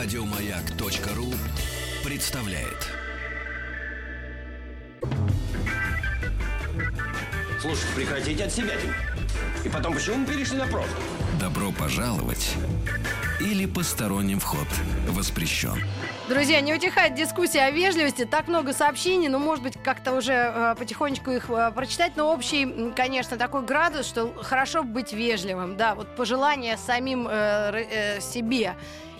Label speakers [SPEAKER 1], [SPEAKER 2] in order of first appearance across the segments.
[SPEAKER 1] Радиомаяк.ру представляет.
[SPEAKER 2] Слушай, прекратите от себя. И потом, почему мы перешли на профиль?
[SPEAKER 1] Добро пожаловать или посторонним вход воспрещен.
[SPEAKER 3] Друзья, не утихает дискуссия о вежливости. Так много сообщений, ну, может быть, как-то уже э, потихонечку их э, прочитать. Но общий, конечно, такой градус, что хорошо быть вежливым. Да, вот пожелание самим э, э, себе.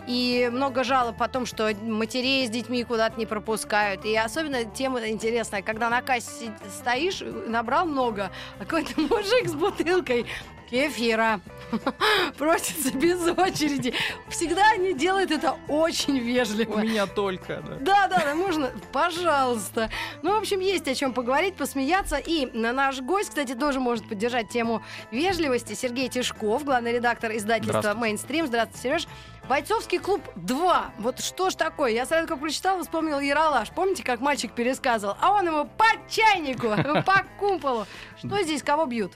[SPEAKER 3] И много жалоб о том, что матерей с детьми куда-то не пропускают. И особенно тема интересная, когда на кассе стоишь, набрал много, а какой-то мужик с бутылкой кефира просится без очереди. Всегда они делают это очень вежливо.
[SPEAKER 4] У меня только, да.
[SPEAKER 3] Да, да, да, можно, пожалуйста. Ну, в общем, есть о чем поговорить, посмеяться. И на наш гость, кстати, тоже может поддержать тему вежливости. Сергей Тишков, главный редактор издательства. Мейнстрим. Здравствуйте, Сереж. Бойцовский клуб 2. Вот что ж такое? Я сразу как прочитала, вспомнил Яралаш. Помните, как мальчик пересказывал? А он ему по чайнику, по кумполу. Что здесь, кого бьют?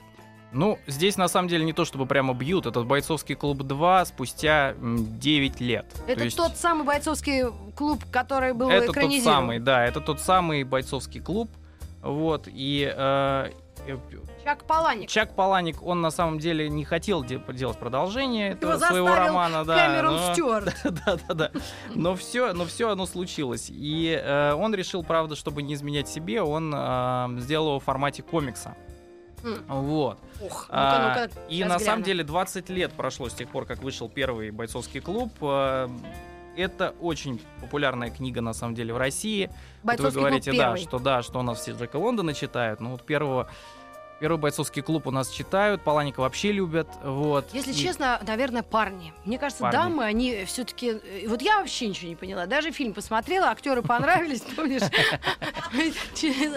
[SPEAKER 4] Ну, здесь на самом деле не то, чтобы прямо бьют. Этот бойцовский клуб 2 спустя м, 9 лет.
[SPEAKER 3] Это
[SPEAKER 4] То есть
[SPEAKER 3] тот самый бойцовский клуб, который был
[SPEAKER 4] это тот
[SPEAKER 3] экранизирован.
[SPEAKER 4] самый, да, это тот самый бойцовский клуб. Вот, и э,
[SPEAKER 3] Чак Паланик.
[SPEAKER 4] Чак Паланик, он на самом деле не хотел де- делать продолжение этого
[SPEAKER 3] Его
[SPEAKER 4] своего романа. Да,
[SPEAKER 3] Кэмерон
[SPEAKER 4] но-
[SPEAKER 3] Стюарт.
[SPEAKER 4] да, да, да. Но все, но все оно случилось. И э, он решил, правда, чтобы не изменять себе, он э, сделал его в формате комикса. Вот.
[SPEAKER 3] Ух,
[SPEAKER 4] А,
[SPEAKER 3] ну-ка, ну-ка,
[SPEAKER 4] и на
[SPEAKER 3] гляну.
[SPEAKER 4] самом деле 20 лет прошло с тех пор, как вышел первый бойцовский клуб. Э, Это очень популярная книга на самом деле в России. Вот вы
[SPEAKER 3] Бойцовский
[SPEAKER 4] говорите,
[SPEAKER 3] клуб
[SPEAKER 4] да,
[SPEAKER 3] первый.
[SPEAKER 4] что да, что у нас все Джека Лондона читают. Ну вот первого Первый бойцовский клуб у нас читают, Паланика вообще любят. Вот.
[SPEAKER 3] Если
[SPEAKER 4] И-
[SPEAKER 3] честно, наверное, парни. Мне кажется,
[SPEAKER 4] Парни.
[SPEAKER 3] дамы, они все-таки... Вот я вообще ничего не поняла. Даже фильм посмотрела, актеры понравились, помнишь? Чи-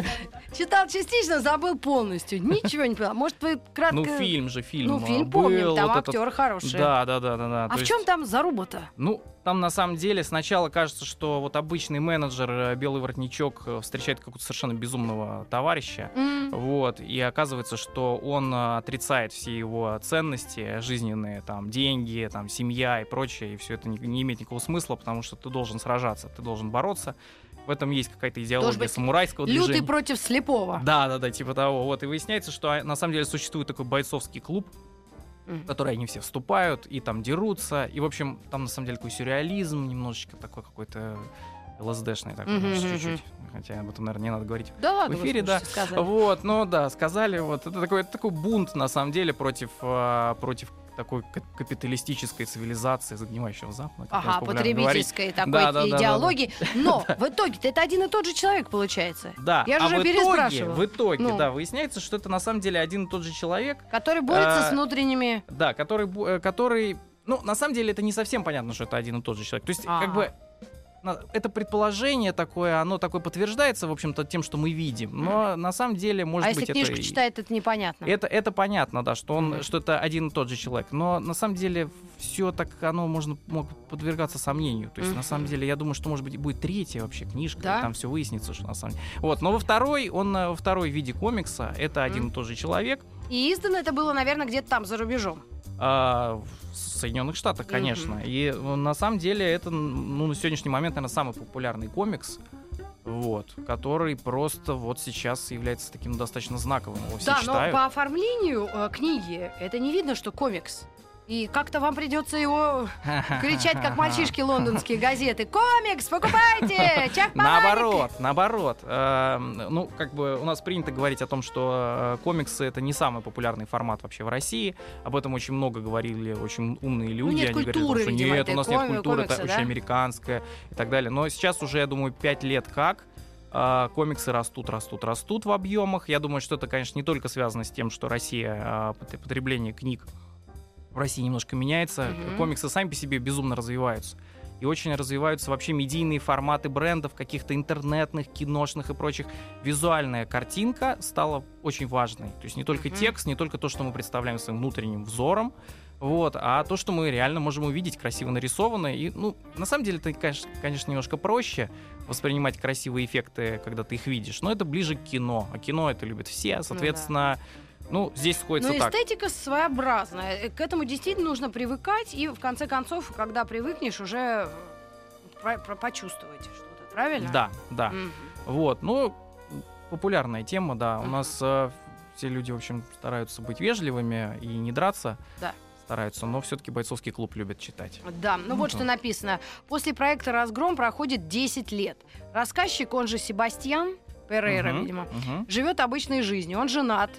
[SPEAKER 3] Читал частично, забыл полностью. Ничего не поняла. Может, вы кратко...
[SPEAKER 4] Ну, фильм же, фильм.
[SPEAKER 3] Ну,
[SPEAKER 4] а,
[SPEAKER 3] фильм помним, там актеры хорошие.
[SPEAKER 4] Да, да, да, да.
[SPEAKER 3] А в чем там заруба-то?
[SPEAKER 4] Ну, там на самом деле сначала кажется, что вот обычный менеджер, э, белый воротничок, э, встречает какого-то совершенно безумного товарища.
[SPEAKER 3] М,
[SPEAKER 4] Вот, и оказывается, что он э, отрицает все его ценности жизненные, там, деньги, там, семья и прочее, и все это не, не имеет никакого смысла, потому что ты должен сражаться, ты должен бороться. В этом есть какая-то идеология
[SPEAKER 3] быть
[SPEAKER 4] самурайского
[SPEAKER 3] Лютый
[SPEAKER 4] движения.
[SPEAKER 3] против слепого.
[SPEAKER 4] Да, да, да, типа того. Вот, и выясняется, что а, на самом деле существует такой бойцовский клуб, В который они все вступают и там дерутся. И, в общем, там на самом деле такой сюрреализм, немножечко такой какой-то ЛСДшный такой, чуть-чуть. Хотя об этом, наверное, не надо говорить.
[SPEAKER 3] Да ладно,
[SPEAKER 4] в эфире, да.
[SPEAKER 3] сказали.
[SPEAKER 4] Вот, ну да, сказали, вот. Это такой, это такой бунт, на самом деле, против, а, против такой ка- капиталистической цивилизации загнивающего Запада.
[SPEAKER 3] Ага,
[SPEAKER 4] популярно говорить.
[SPEAKER 3] потребительской такой
[SPEAKER 4] Да, да, да, да,
[SPEAKER 3] идеологии. Но в итоге это один и тот же человек получается,
[SPEAKER 4] Да,
[SPEAKER 3] Я же
[SPEAKER 4] а
[SPEAKER 3] уже
[SPEAKER 4] в итоге,
[SPEAKER 3] переспрашивала.
[SPEAKER 4] в итоге,
[SPEAKER 3] Ну.
[SPEAKER 4] да, выясняется, что это на самом деле один и тот же человек,
[SPEAKER 3] который борется
[SPEAKER 4] А,
[SPEAKER 3] с внутренними...
[SPEAKER 4] Да, который, э, который, ну, на самом деле это не совсем понятно, что это один и тот же человек. То есть,
[SPEAKER 3] А.
[SPEAKER 4] как бы, это предположение такое, оно такое подтверждается, в общем-то, тем, что мы видим. Но на самом деле, может
[SPEAKER 3] а если
[SPEAKER 4] быть,
[SPEAKER 3] книжку
[SPEAKER 4] это... и-
[SPEAKER 3] читает, это непонятно.
[SPEAKER 4] Это, это понятно, да, что, он,
[SPEAKER 3] Мгм.
[SPEAKER 4] что это один и тот же человек. Но на самом деле все так оно можно мог подвергаться сомнению. То есть, на
[SPEAKER 3] Мгм.
[SPEAKER 4] самом деле, я думаю, что может быть будет третья вообще книжка,
[SPEAKER 3] Да?
[SPEAKER 4] и там все выяснится, что на самом деле. Вот, но во второй, он э, во второй виде комикса, это один
[SPEAKER 3] Мгм.
[SPEAKER 4] и тот же человек.
[SPEAKER 3] И издано это было, наверное, где-то там, за рубежом.
[SPEAKER 4] А, в Соединенных Штатах, конечно.
[SPEAKER 3] Мгм.
[SPEAKER 4] И э, на самом деле это, ну, на сегодняшний момент, наверное, самый популярный комикс. Вот, который просто вот сейчас является таким достаточно знаковым. Его все
[SPEAKER 3] да,
[SPEAKER 4] читают.
[SPEAKER 3] но по оформлению э, книги это не видно, что комикс. И как-то вам придется его кричать, как мальчишки лондонские газеты. Комикс, покупайте! Чак Паланик!»
[SPEAKER 4] Наоборот, наоборот. Эм, Ну, как бы у нас принято говорить о том, что э, комиксы это не самый популярный формат вообще в России. Об этом очень много говорили очень умные люди.
[SPEAKER 3] Ну, нет
[SPEAKER 4] Они говорили,
[SPEAKER 3] культуры,
[SPEAKER 4] что
[SPEAKER 3] видимо,
[SPEAKER 4] нет, у нас нет культуры,
[SPEAKER 3] комикса,
[SPEAKER 4] это
[SPEAKER 3] да?
[SPEAKER 4] очень американская и так далее. Но сейчас уже, я думаю, пять лет как э, комиксы растут, растут, растут в объемах. Я думаю, что это, конечно, не только связано с тем, что Россия, э, пот- потребление книг в России немножко меняется.
[SPEAKER 3] Мгм.
[SPEAKER 4] Комиксы сами по себе безумно развиваются. И очень развиваются вообще медийные форматы брендов, каких-то интернетных, киношных и прочих. Визуальная картинка стала очень важной. То есть не только
[SPEAKER 3] Мгм.
[SPEAKER 4] текст, не только то, что мы представляем своим внутренним взором, вот, а то, что мы реально можем увидеть красиво нарисованное. И, ну, на самом деле, это, конечно, конечно, немножко проще воспринимать красивые эффекты, когда ты их видишь, но это ближе к кино. А кино это любят все, соответственно, ну, здесь сходится
[SPEAKER 3] Но
[SPEAKER 4] так.
[SPEAKER 3] эстетика своеобразная. Э, К этому действительно нужно привыкать, и в конце концов, когда привыкнешь, уже про- про- почувствовать что-то, правильно?
[SPEAKER 4] Да, да.
[SPEAKER 3] Мгм.
[SPEAKER 4] Вот, ну, популярная тема, да. У
[SPEAKER 3] Мгм.
[SPEAKER 4] нас э, все люди, в общем, стараются быть вежливыми и не драться.
[SPEAKER 3] Да.
[SPEAKER 4] Стараются, но все-таки бойцовский клуб любит читать.
[SPEAKER 3] Да, ну вот что написано. После проекта «Разгром» проходит 10 лет. Рассказчик, он же Себастьян Перейра,
[SPEAKER 4] Мгм,
[SPEAKER 3] видимо,
[SPEAKER 4] мгм.
[SPEAKER 3] живет обычной жизнью. Он женат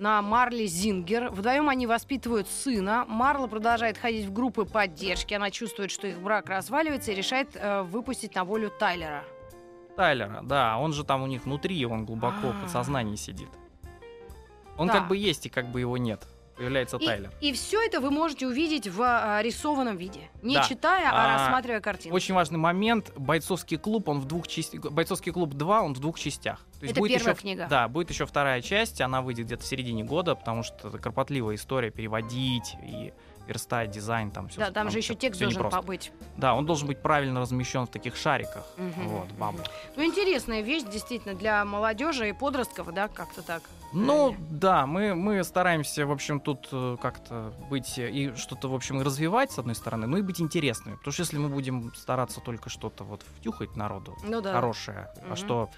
[SPEAKER 3] на Марле Зингер. Вдвоем они воспитывают сына. Марла продолжает ходить в группы поддержки. Она чувствует, что их брак разваливается и решает э, выпустить на волю Тайлера.
[SPEAKER 4] Тайлера, да, он же там у них внутри, он глубоко
[SPEAKER 3] А.
[SPEAKER 4] в подсознании сидит. Он
[SPEAKER 3] Да.
[SPEAKER 4] как бы есть и как бы его нет. Появляется
[SPEAKER 3] И,
[SPEAKER 4] Тайлер.
[SPEAKER 3] и все это вы можете увидеть в а, рисованном виде. Не
[SPEAKER 4] Да.
[SPEAKER 3] читая, а,
[SPEAKER 4] А,
[SPEAKER 3] рассматривая картину.
[SPEAKER 4] Очень важный момент. Бойцовский клуб, он в двух частях. Бойцовский клуб 2, он в двух частях. То
[SPEAKER 3] Это
[SPEAKER 4] будет
[SPEAKER 3] первая
[SPEAKER 4] еще,
[SPEAKER 3] книга.
[SPEAKER 4] Да, будет еще вторая часть. Она выйдет где-то в середине года, потому что это кропотливая история переводить и верстать дизайн там все.
[SPEAKER 3] да, там же еще текст должен побыть.
[SPEAKER 4] Да, он должен быть правильно размещен в таких шариках.
[SPEAKER 3] Мгм,
[SPEAKER 4] Вот, бабу.
[SPEAKER 3] Ну, интересная вещь, действительно, для молодежи и подростков, да, как-то так.
[SPEAKER 4] Ну, да, мы, мы стараемся, в общем, тут э, как-то быть и что-то, в общем, и развивать, с одной стороны, но и быть интересными. Потому что если мы будем стараться только что-то вот втюхать народу
[SPEAKER 3] Ну да.
[SPEAKER 4] хорошее,
[SPEAKER 3] Мгм.
[SPEAKER 4] а что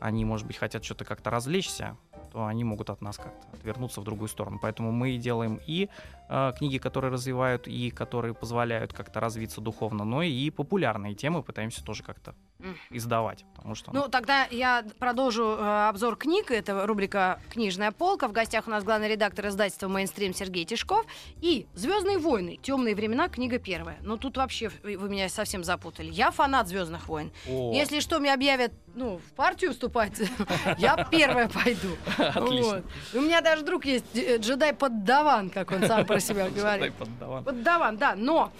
[SPEAKER 4] они, может быть, хотят что-то как-то развлечься, то они могут от нас как-то отвернуться в другую сторону. Поэтому мы делаем и книги, которые развивают, и которые позволяют как-то развиться духовно, но и популярные темы пытаемся тоже как-то издавать. Потому что
[SPEAKER 3] Ну, тогда я продолжу э, обзор книг. Это рубрика «Книжная полка». В гостях у нас главный редактор издательства «Мейнстрим» Сергей Тишков. И «Звездные войны. Темные времена. Книга первая». Ну, тут вообще вы меня совсем запутали. Я фанат «Звездных войн».
[SPEAKER 4] О,
[SPEAKER 3] Если что, мне объявят, ну, в партию вступать, я первая пойду.
[SPEAKER 4] Отлично.
[SPEAKER 3] У меня даже друг есть, э, джедай Поддаван, как он сам про себя
[SPEAKER 4] Дай
[SPEAKER 3] говорит.
[SPEAKER 4] поддаван.
[SPEAKER 3] Поддаван, да, но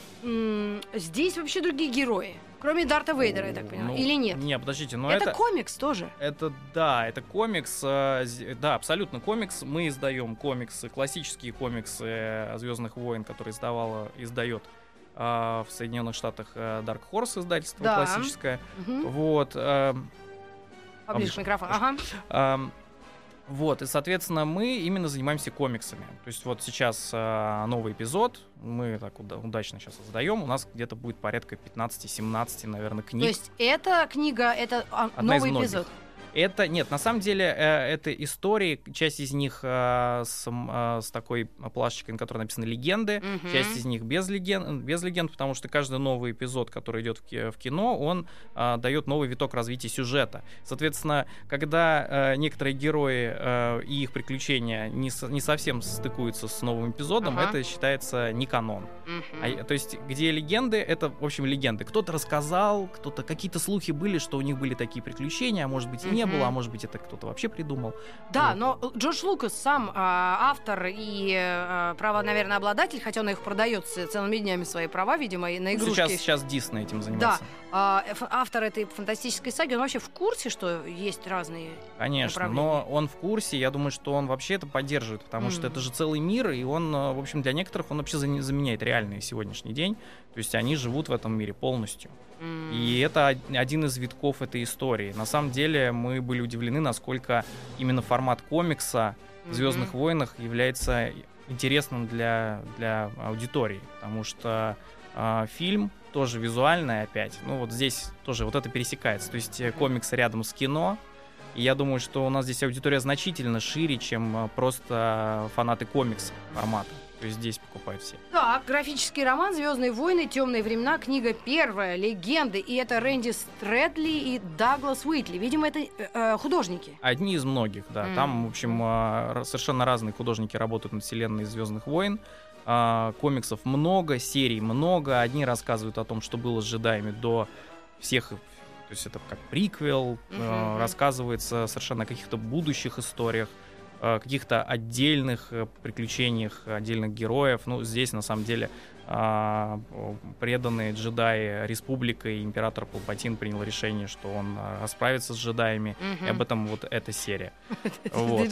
[SPEAKER 3] здесь вообще другие герои. Кроме Дарта Вейдера, я так понимаю.
[SPEAKER 4] Ну,
[SPEAKER 3] Или нет?
[SPEAKER 4] Не, подождите, но
[SPEAKER 3] это,
[SPEAKER 4] это...
[SPEAKER 3] комикс тоже.
[SPEAKER 4] Это да, это комикс, э, да, абсолютно комикс. Мы издаем комиксы, классические комиксы Звездных войн, которые издавала, издает э, в Соединенных Штатах э, Dark Horse издательство
[SPEAKER 3] Да.
[SPEAKER 4] классическое.
[SPEAKER 3] Мгм.
[SPEAKER 4] Вот. эм,
[SPEAKER 3] Поближе к микрофону. Ага.
[SPEAKER 4] Вот, и, соответственно, мы именно занимаемся комиксами. То есть вот сейчас э, новый эпизод, мы так уда- удачно сейчас создаем, у нас где-то будет порядка 15-17, наверное, книг.
[SPEAKER 3] То есть эта книга, это а,
[SPEAKER 4] Одна
[SPEAKER 3] новый эпизод.
[SPEAKER 4] Это нет, на самом деле э, это истории, часть из них э, с, э, с такой плашечкой, на которой написаны легенды,
[SPEAKER 3] Мгм.
[SPEAKER 4] часть из них без легенд, без легенд, потому что каждый новый эпизод, который идет в, ки- в кино, он э, дает новый виток развития сюжета. Соответственно, когда э, некоторые герои э, и их приключения не, со- не совсем стыкуются с новым эпизодом,
[SPEAKER 3] Ага.
[SPEAKER 4] это считается не канон.
[SPEAKER 3] Мгм.
[SPEAKER 4] А, то есть, где легенды, это, в общем, легенды. Кто-то рассказал, кто-то какие-то слухи были, что у них были такие приключения, а может быть и не было, а может быть это кто-то вообще придумал.
[SPEAKER 3] Да,
[SPEAKER 4] Вот.
[SPEAKER 3] но Джордж Лукас сам а, автор и а, право, наверное, обладатель, хотя он их продает целыми днями свои права, видимо, и на игрушки.
[SPEAKER 4] Сейчас, сейчас Дисней этим занимается.
[SPEAKER 3] А, ф- автор этой фантастической саги, он вообще в курсе, что есть разные...
[SPEAKER 4] Конечно, но он в курсе, я думаю, что он вообще это поддерживает, потому что
[SPEAKER 3] Мгм.
[SPEAKER 4] это же целый мир, и он, э, в общем, для некоторых он вообще заме- заменяет реальный сегодняшний день. То есть они живут в этом мире полностью. И это од- один из витков этой истории. На самом деле мы были удивлены, насколько именно формат комикса в. Звездных войнах является интересным для, для аудитории, потому что а, фильм тоже визуальный опять. Ну вот здесь тоже вот это пересекается. То есть э, комиксы рядом с кино. И я думаю, что у нас здесь аудитория значительно шире, чем а, просто фанаты комикс формата. То есть здесь покупают все.
[SPEAKER 3] Так, графический роман «Звездные войны. Темные времена». Книга первая. Легенды. И это Рэнди Стрэдли и Даглас Уитли. Видимо, это э, э, художники.
[SPEAKER 4] Одни из многих, да.
[SPEAKER 3] Мгм.
[SPEAKER 4] Там, в общем, р- совершенно разные художники работают над вселенной Звездных войн. А, Комиксов много, серий много. Одни рассказывают о том, что было с джедаями до всех. То есть это как приквел, э,
[SPEAKER 3] Мгм.
[SPEAKER 4] рассказывается совершенно о каких-то будущих историях, э, каких-то отдельных э, приключениях отдельных героев. Ну, здесь на самом деле а, преданные джедаи Республика и император Палпатин принял решение, что он а, расправится с джедаями. И об этом вот эта серия. Вот.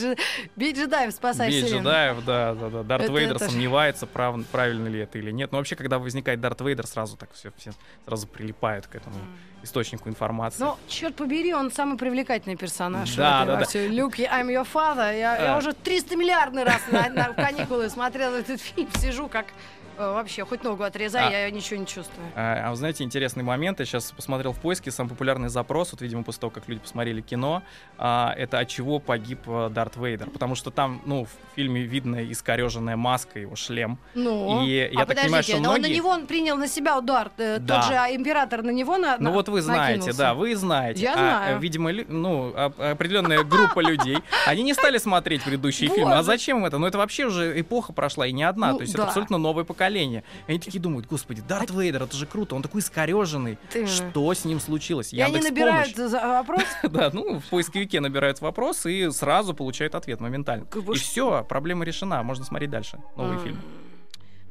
[SPEAKER 3] Бей джедаев, спасай
[SPEAKER 4] Бей
[SPEAKER 3] вселенную.
[SPEAKER 4] джедаев, да, да, да. Дарт
[SPEAKER 3] Это-
[SPEAKER 4] Вейдер
[SPEAKER 3] это
[SPEAKER 4] сомневается, прав- правильно ли это или нет. Но вообще, когда возникает Дарт Вейдер, сразу так все, все сразу прилипают к этому источнику информации.
[SPEAKER 3] Ну, черт побери, он самый привлекательный персонаж.
[SPEAKER 4] Да, да, да.
[SPEAKER 3] Люк, I'm your father. Я, я
[SPEAKER 4] А.
[SPEAKER 3] уже 300 миллиардный раз на, на каникулы смотрела этот фильм, сижу как э, вообще хоть ногу отрезай,
[SPEAKER 4] А.
[SPEAKER 3] я ничего не чувствую.
[SPEAKER 4] А, а вы знаете, интересный момент. Я сейчас посмотрел в поиске самый популярный запрос, вот, видимо, после того, как люди посмотрели кино, а, это от чего погиб э, Дарт Вейдер. Потому что там, ну, в фильме видно искореженная маска, его шлем.
[SPEAKER 3] Ну,
[SPEAKER 4] И я
[SPEAKER 3] а
[SPEAKER 4] так понимаю, что
[SPEAKER 3] но он на
[SPEAKER 4] многие-
[SPEAKER 3] него он принял на себя удар. э,
[SPEAKER 4] Да.
[SPEAKER 3] Тот же а, император на него на,
[SPEAKER 4] Ну
[SPEAKER 3] на-
[SPEAKER 4] вот вы знаете,
[SPEAKER 3] накинулся.
[SPEAKER 4] да, вы знаете.
[SPEAKER 3] Я
[SPEAKER 4] А,
[SPEAKER 3] знаю.
[SPEAKER 4] э, видимо, ну, а- определенная группа людей, они не стали смотреть предыдущие фильмы. А зачем это? Ну, это вообще уже эпоха прошла, и не одна.
[SPEAKER 3] Ну,
[SPEAKER 4] То есть это абсолютно новое поколение. И они такие думают, господи, Дарт Вейдер, это же круто, он такой искореженный.
[SPEAKER 3] Именно.
[SPEAKER 4] Что с ним случилось?
[SPEAKER 3] И они
[SPEAKER 4] Яндекс.Помощь.
[SPEAKER 3] набирают за- вопрос.
[SPEAKER 4] Да, ну, в поисковике набирают вопрос и сразу получают ответ моментально. И все, проблема решена, можно смотреть дальше. Новый фильм.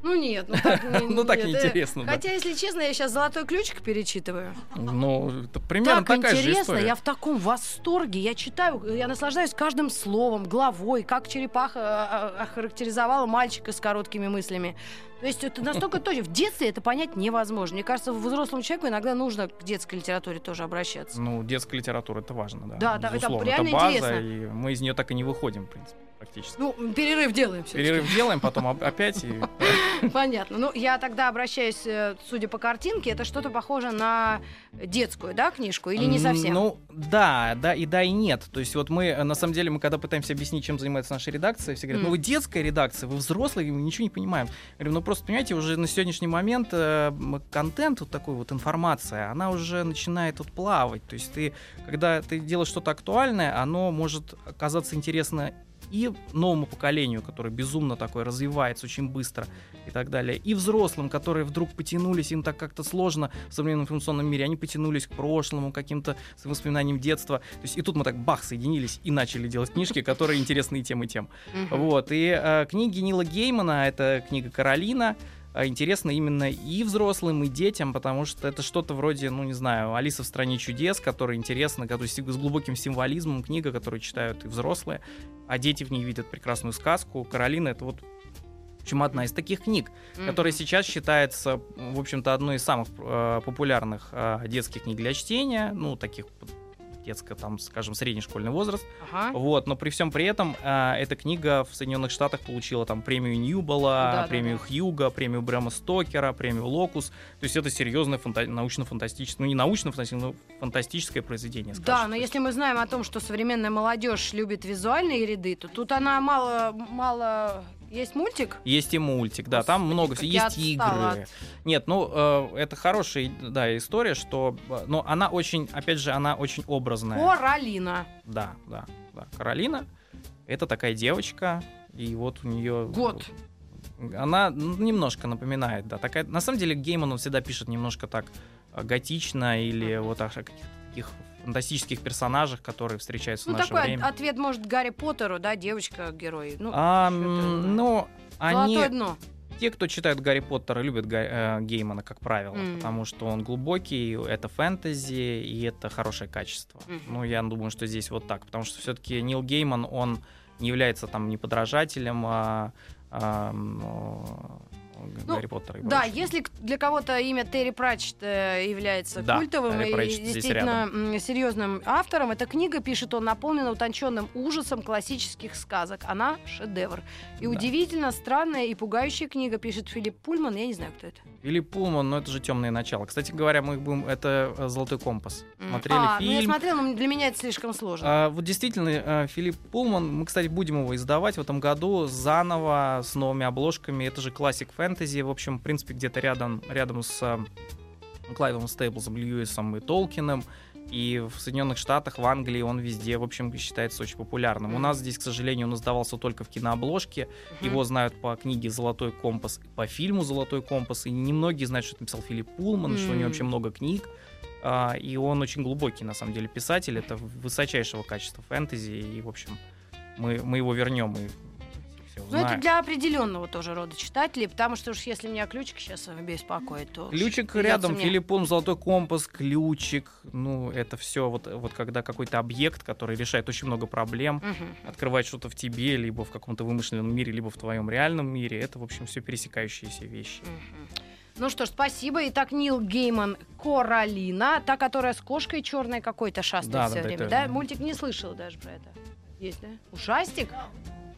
[SPEAKER 3] Ну нет, ну так, не-
[SPEAKER 4] Ну, так неинтересно,
[SPEAKER 3] э,
[SPEAKER 4] да.
[SPEAKER 3] Хотя, если честно, я сейчас золотой ключик перечитываю.
[SPEAKER 4] Ну, это примерно
[SPEAKER 3] так
[SPEAKER 4] такая же
[SPEAKER 3] интересно,
[SPEAKER 4] история.
[SPEAKER 3] я в таком восторге. Я читаю, я наслаждаюсь каждым словом, главой, как черепаха а, а, охарактеризовала мальчика с короткими мыслями. То есть это настолько точно. В детстве это понять невозможно. Мне кажется, взрослому человеку иногда нужно к детской литературе тоже обращаться.
[SPEAKER 4] Ну, детская литература это важно, да.
[SPEAKER 3] Да, да, это реально
[SPEAKER 4] база,
[SPEAKER 3] интересно.
[SPEAKER 4] и мы из нее так и не выходим, в принципе, практически.
[SPEAKER 3] Ну, перерыв делаем все
[SPEAKER 4] Перерыв делаем, потом оп- опять и
[SPEAKER 3] Понятно. Ну, я тогда обращаюсь, э, судя по картинке, это что-то похоже на детскую, да, книжку? Или не совсем?
[SPEAKER 4] Ну, да, да, и да, и нет. То есть вот мы, э, на самом деле, мы когда пытаемся объяснить, чем занимается наша редакция, все говорят, ну вы детская редакция, вы взрослые, мы ничего не понимаем. Я говорю, ну просто, понимаете, уже на сегодняшний момент э, контент, вот такой вот информация, она уже начинает вот плавать. То есть ты, когда ты делаешь что-то актуальное, оно может оказаться интересно и новому поколению, которое безумно такое развивается очень быстро и так далее, и взрослым, которые вдруг потянулись, им так как-то сложно в современном информационном мире, они потянулись к прошлому, к каким-то своим воспоминаниям детства. То есть и тут мы так бах соединились и начали делать книжки, которые интересны и тем, и тем. Вот. И э, книги Нила Геймана, это книга Каролина, интересно именно и взрослым, и детям, потому что это что-то вроде, ну не знаю, Алиса в стране чудес, которая интересна, которая с глубоким символизмом, книга, которую читают и взрослые, а дети в ней видят прекрасную сказку. Каролина это вот общем, одна из таких книг,
[SPEAKER 3] Мгм.
[SPEAKER 4] которая сейчас считается, в общем-то, одной из самых э, популярных э, детских книг для чтения, ну, таких детско, там, скажем, средний школьный возраст.
[SPEAKER 3] Ага.
[SPEAKER 4] Вот, но при всем при этом э, эта книга в Соединенных Штатах получила там премию Ньюбола,
[SPEAKER 3] Да, да,
[SPEAKER 4] премию
[SPEAKER 3] да.
[SPEAKER 4] Хьюга, премию Брэма Стокера, премию Локус. То есть это серьезное фанта- научно-фантастическое, ну не научно-фантастическое, но фантастическое произведение.
[SPEAKER 3] Да,
[SPEAKER 4] скажем.
[SPEAKER 3] но
[SPEAKER 4] То есть
[SPEAKER 3] если мы знаем о том, что современная молодежь любит визуальные ряды, то тут она мало, мало... Есть мультик?
[SPEAKER 4] Есть и мультик, да, там много всего. Есть
[SPEAKER 3] отстала
[SPEAKER 4] игры. Нет, ну э, это хорошая, да, история, что, э, но она очень, опять же, она очень образная.
[SPEAKER 3] Коралина.
[SPEAKER 4] Да, да, да. Каролина, это такая девочка, и вот у нее
[SPEAKER 3] Год.
[SPEAKER 4] Она ну, немножко напоминает, да. Такая, на самом деле Гейман он всегда пишет немножко так э, готично или вот о каких-то таких фантастических персонажах, которые встречаются
[SPEAKER 3] Ну,
[SPEAKER 4] в наше
[SPEAKER 3] такой
[SPEAKER 4] время.
[SPEAKER 3] от- ответ, может, Гарри Поттеру, да, девочка-герой. Ну,
[SPEAKER 4] А, ну, они,
[SPEAKER 3] Золотое дно.
[SPEAKER 4] те, кто читают Гарри Поттера, любят Га- э, Геймана, как правило,
[SPEAKER 3] М.
[SPEAKER 4] потому что он глубокий, это фэнтези, и это хорошее качество.
[SPEAKER 3] Мгм.
[SPEAKER 4] Ну, я думаю, что здесь вот так, потому что все-таки Нил Гейман, он не является там не подражателем а, а,
[SPEAKER 3] Ну,
[SPEAKER 4] Гарри Поттера. и
[SPEAKER 3] Да,
[SPEAKER 4] прочего.
[SPEAKER 3] если для кого-то имя Терри Пратчетт э, является
[SPEAKER 4] Да,
[SPEAKER 3] культовым и действительно серьезным автором, эта книга, пишет он, наполнена утонченным ужасом классических сказок. Она шедевр. И
[SPEAKER 4] Да.
[SPEAKER 3] удивительно странная и пугающая книга, пишет Филипп Пульман. Я не знаю, кто это.
[SPEAKER 4] Филипп Пулман, ну это же темное начало. Кстати говоря, мы будем. Это э, Золотой компас. Смотрели
[SPEAKER 3] а, ну я
[SPEAKER 4] фильм.
[SPEAKER 3] смотрела, но для меня это слишком сложно.
[SPEAKER 4] А, вот действительно, э, Филипп Пулман, мы, кстати, будем его издавать в этом году заново, с новыми обложками. Это же классик фэнтези, в общем, в принципе, где-то рядом, рядом с э, Клайвом Стейблсом, Льюисом и Толкином. И в Соединенных Штатах, в Англии он везде, в общем, считается очень популярным. У нас здесь, к сожалению, он издавался только в кинообложке.
[SPEAKER 3] Мгм.
[SPEAKER 4] Его знают по книге «Золотой компас», по фильму «Золотой компас». И немногие знают, что это написал Филипп Пулман, что у него вообще много книг. А, и он очень глубокий, на самом деле, писатель. Это высочайшего качества фэнтези. И, в общем, мы, мы его вернем и все
[SPEAKER 3] Ну, это для определенного тоже рода читателей, потому что уж если меня ключик сейчас беспокоит, то...
[SPEAKER 4] Ключик рядом,
[SPEAKER 3] мне-
[SPEAKER 4] Филипп Пулм, золотой компас, ключик. Ну, это все вот, вот когда какой-то объект, который решает очень много проблем,
[SPEAKER 3] Мгм.
[SPEAKER 4] открывает что-то в тебе, либо в каком-то вымышленном мире, либо в твоем реальном мире. Это, в общем, все пересекающиеся вещи.
[SPEAKER 3] Мгм. Ну что ж, спасибо. Итак, Нил Гейман Коралина, та, которая с кошкой черной какой-то шастает
[SPEAKER 4] Да,
[SPEAKER 3] все
[SPEAKER 4] да,
[SPEAKER 3] время,
[SPEAKER 4] это-
[SPEAKER 3] да? Мультик не слышал даже про это. Есть, да? Ужастик?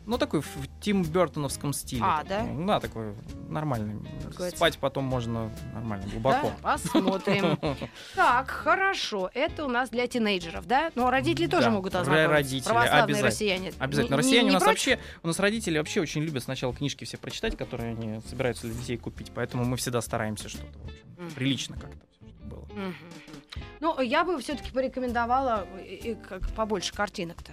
[SPEAKER 4] Ну, такой в Тим Бертоновском стиле.
[SPEAKER 3] А, да?
[SPEAKER 4] Ну, Да, такой нормальный.
[SPEAKER 3] Говорится.
[SPEAKER 4] Спать потом можно нормально, глубоко.
[SPEAKER 3] Да? Посмотрим. Так, хорошо. Это у нас для тинейджеров, да? Но родители тоже могут
[SPEAKER 4] для
[SPEAKER 3] ознакомиться.
[SPEAKER 4] родителей,
[SPEAKER 3] Православные
[SPEAKER 4] обязательно.
[SPEAKER 3] россияне.
[SPEAKER 4] Обязательно.
[SPEAKER 3] Не-
[SPEAKER 4] Россияне
[SPEAKER 3] не
[SPEAKER 4] у нас
[SPEAKER 3] против?
[SPEAKER 4] вообще, у нас родители вообще очень любят сначала книжки все прочитать, которые они собираются для детей купить, поэтому мы всегда стараемся что-то, в общем,
[SPEAKER 3] Мгм.
[SPEAKER 4] прилично как-то было.
[SPEAKER 3] Ну, я бы все-таки порекомендовала и- и как побольше картинок-то.